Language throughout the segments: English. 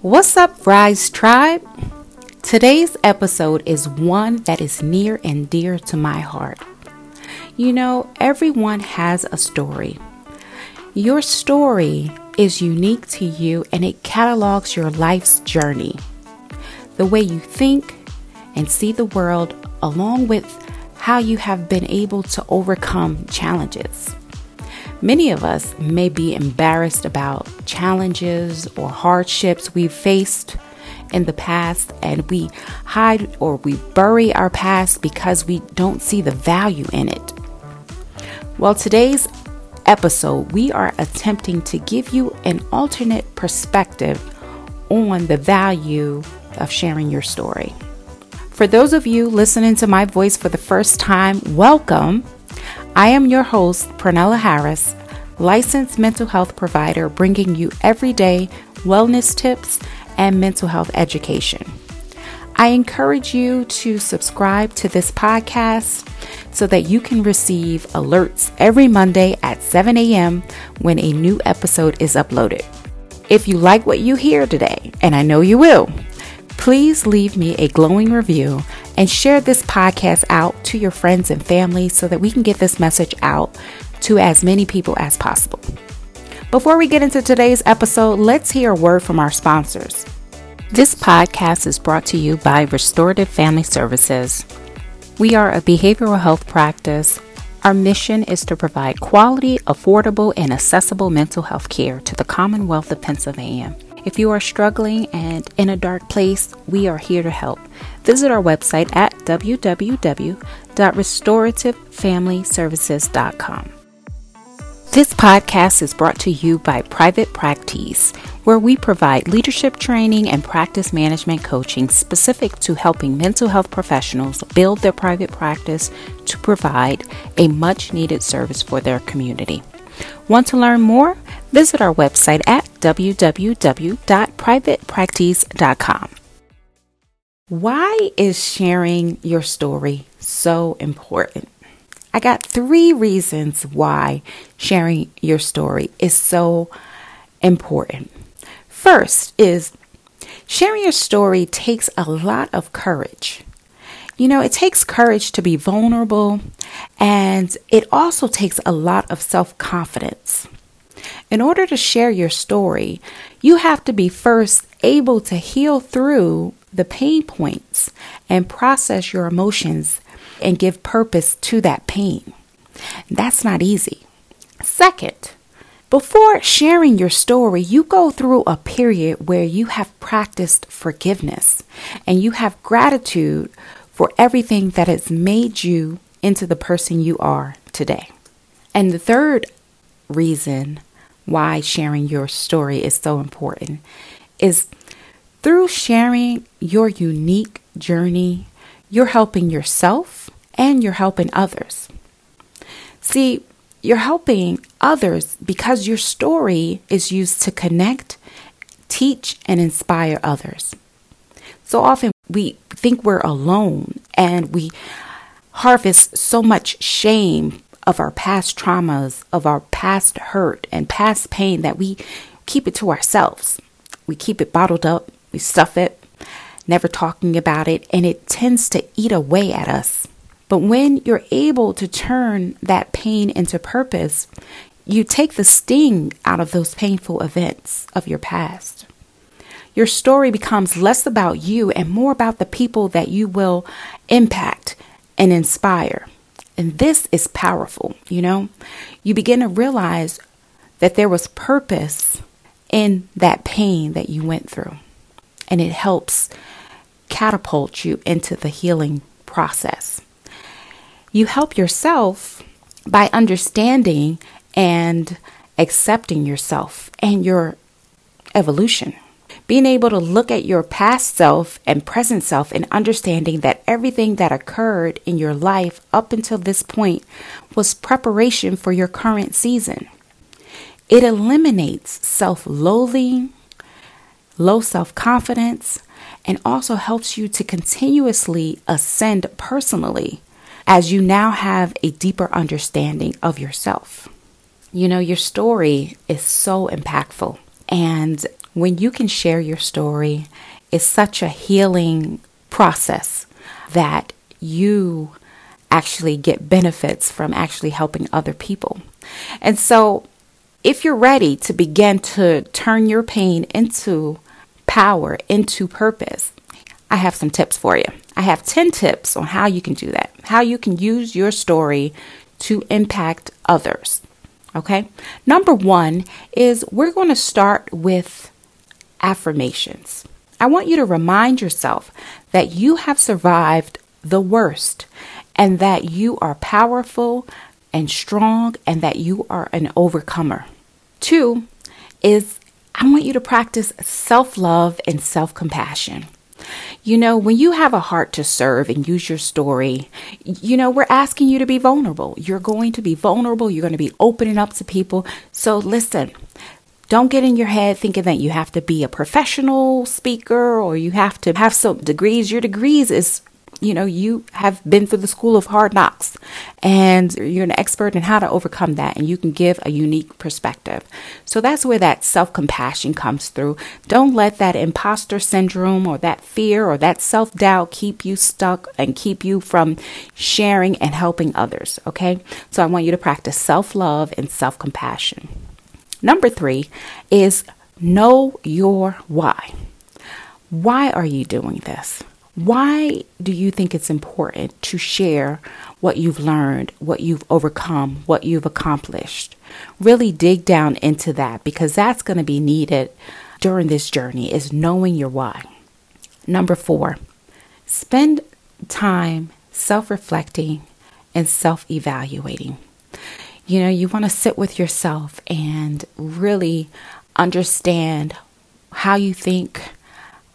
What's up, Rise Tribe? Today's episode is one that is near and dear to my heart. You know, everyone has a story. Your story is unique to you and it catalogs your life's journey. The way you think and see the world, along with how you have been able to overcome challenges. Many of us may be embarrassed about challenges or hardships we've faced in the past, and we hide or we bury our past because we don't see the value in it. Well, today's episode, we are attempting to give you an alternate perspective on the value of sharing your story. For those of you listening to my voice for the first time, welcome. I am your host, Pernella Harris, licensed mental health provider, bringing you everyday wellness tips and mental health education. I encourage you to subscribe to this podcast so that you can receive alerts every Monday at 7 a.m. when a new episode is uploaded. If you like what you hear today, and I know you will, please leave me a glowing review and share this podcast out to your friends and family so that we can get this message out to as many people as possible. Before we get into today's episode, let's hear a word from our sponsors. This podcast is brought to you by Restorative Family Services. We are a behavioral health practice. Our mission is to provide quality, affordable, and accessible mental health care to the Commonwealth of Pennsylvania. If you are struggling and in a dark place, we are here to help. Visit our website at www.restorativefamilyservices.com. This podcast is brought to you by Private Practice, where we provide leadership training and practice management coaching specific to helping mental health professionals build their private practice to provide a much needed service for their community. Want to learn more? Visit our website at www.privatepractice.com. Why is sharing your story so important? I got three reasons why sharing your story is so important. First is sharing your story takes a lot of courage. You know, it takes courage to be vulnerable and it also takes a lot of self confidence. In order to share your story, you have to be first able to heal through the pain points and process your emotions and give purpose to that pain. That's not easy. Second, before sharing your story, you go through a period where you have practiced forgiveness and you have gratitude for everything that has made you into the person you are today. And the third reason why sharing your story is so important is through sharing your unique journey, you're helping yourself and you're helping others. See, you're helping others because your story is used to connect, teach, and inspire others. So often we think we're alone and we harvest so much shame of our past traumas, of our past hurt and past pain that we keep it to ourselves. We keep it bottled up, we stuff it, never talking about it, and it tends to eat away at us. But when you're able to turn that pain into purpose, you take the sting out of those painful events of your past. Your story becomes less about you and more about the people that you will impact and inspire. And this is powerful, you know? You begin to realize that there was purpose in that pain that you went through. And it helps catapult you into the healing process. You help yourself by understanding and accepting yourself and your evolution being able to look at your past self and present self and understanding that everything that occurred in your life up until this point was preparation for your current season. It eliminates self loathing, low self confidence, and also helps you to continuously ascend personally as you now have a deeper understanding of yourself. You know, your story is so impactful And when you can share your story, it's such a healing process that you actually get benefits from actually helping other people. And so, if you're ready to begin to turn your pain into power, into purpose, I have some tips for you. I have 10 tips on how you can do that, how you can use your story to impact others. Okay. Number one is we're going to start with affirmations. I want you to remind yourself that you have survived the worst and that you are powerful and strong and that you are an overcomer. Two is I want you to practice self love and self compassion. You know, when you have a heart to serve and use your story, you know, we're asking you to be vulnerable. You're going to be vulnerable. You're going to be opening up to people. So listen, don't get in your head thinking that you have to be a professional speaker or you have to have some degrees. Your degrees is you know, you have been through the school of hard knocks and you're an expert in how to overcome that and you can give a unique perspective. So that's where that self compassion comes through. Don't let that imposter syndrome or that fear or that self doubt keep you stuck and keep you from sharing and helping others. Okay. So I want you to practice self love and self compassion. Number three is know your why. Why are you doing this? Why do you think it's important to share what you've learned, what you've overcome, what you've accomplished? Really dig down into that because that's going to be needed during this journey is knowing your why. Number 4. Spend time self-reflecting and self-evaluating. You know, you want to sit with yourself and really understand how you think,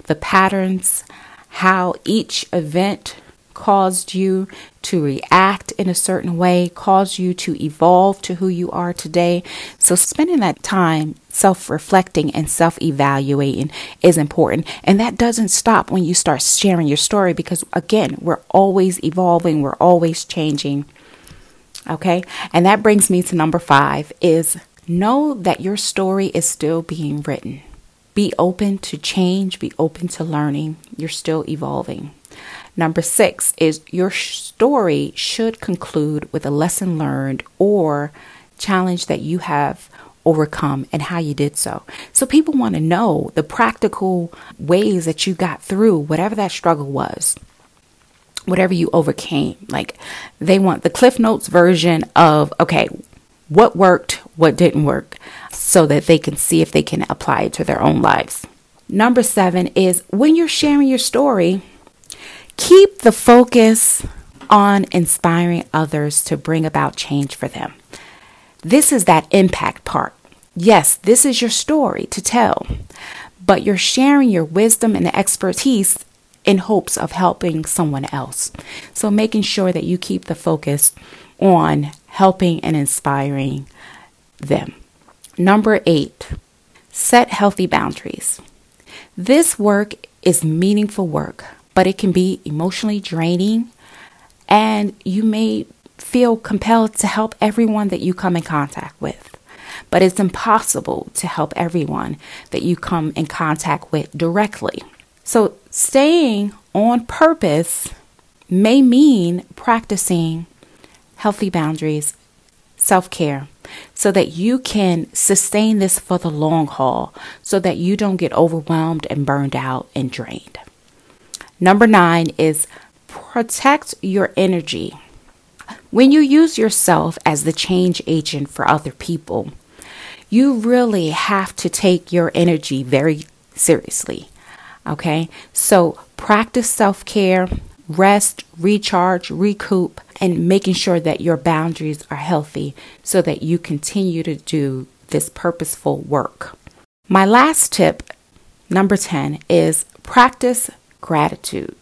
the patterns, how each event caused you to react in a certain way, caused you to evolve to who you are today. So, spending that time self reflecting and self evaluating is important. And that doesn't stop when you start sharing your story because, again, we're always evolving, we're always changing. Okay. And that brings me to number five is know that your story is still being written. Be open to change, be open to learning. You're still evolving. Number six is your story should conclude with a lesson learned or challenge that you have overcome and how you did so. So people want to know the practical ways that you got through whatever that struggle was. Whatever you overcame. Like they want the Cliff Notes version of, okay, what worked, what didn't work, so that they can see if they can apply it to their own lives. Number seven is when you're sharing your story, keep the focus on inspiring others to bring about change for them. This is that impact part. Yes, this is your story to tell, but you're sharing your wisdom and expertise in hopes of helping someone else. So making sure that you keep the focus on helping and inspiring them. Number eight, set healthy boundaries. This work is meaningful work, but it can be emotionally draining, and you may feel compelled to help everyone that you come in contact with. But it's impossible to help everyone that you come in contact with directly. So, staying on purpose may mean practicing healthy boundaries, self care, so that you can sustain this for the long haul, so that you don't get overwhelmed and burned out and drained. Number nine is protect your energy. When you use yourself as the change agent for other people, you really have to take your energy very seriously. Okay, so practice self care, rest, recharge, recoup, and making sure that your boundaries are healthy so that you continue to do this purposeful work. My last tip, number 10, is practice gratitude.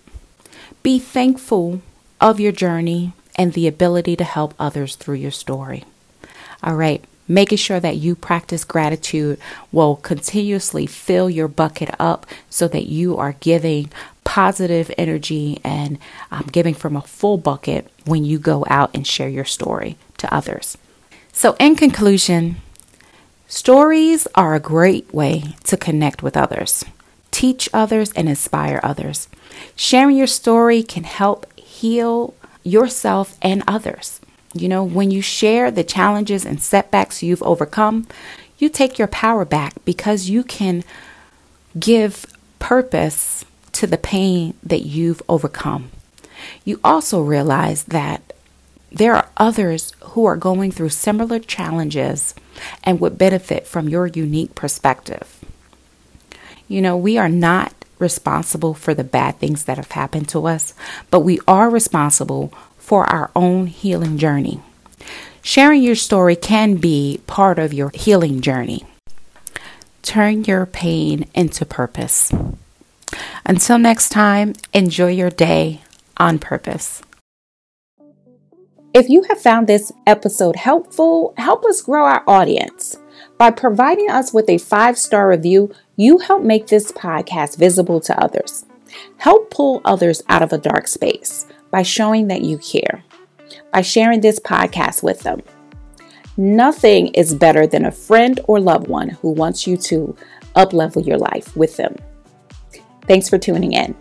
Be thankful of your journey and the ability to help others through your story. All right, making sure that you practice gratitude will continuously fill your bucket up so that you are giving positive energy and um, giving from a full bucket when you go out and share your story to others. So, in conclusion, Stories are a great way to connect with others, teach others, and inspire others. Sharing your story can help heal yourself and others. You know, when you share the challenges and setbacks you've overcome, you take your power back because you can give purpose to the pain that you've overcome. You also realize that there are others who are going through similar challenges and would benefit from your unique perspective. You know, we are not responsible for the bad things that have happened to us, but we are responsible for our own healing journey. Sharing your story can be part of your healing journey. Turn your pain into purpose. Until next time, enjoy your day on purpose. If you have found this episode helpful, help us grow our audience. By providing us with a five star review, you help make this podcast visible to others. Help pull others out of a dark space by showing that you care, by sharing this podcast with them. Nothing is better than a friend or loved one who wants you to uplevel your life with them. Thanks for tuning in.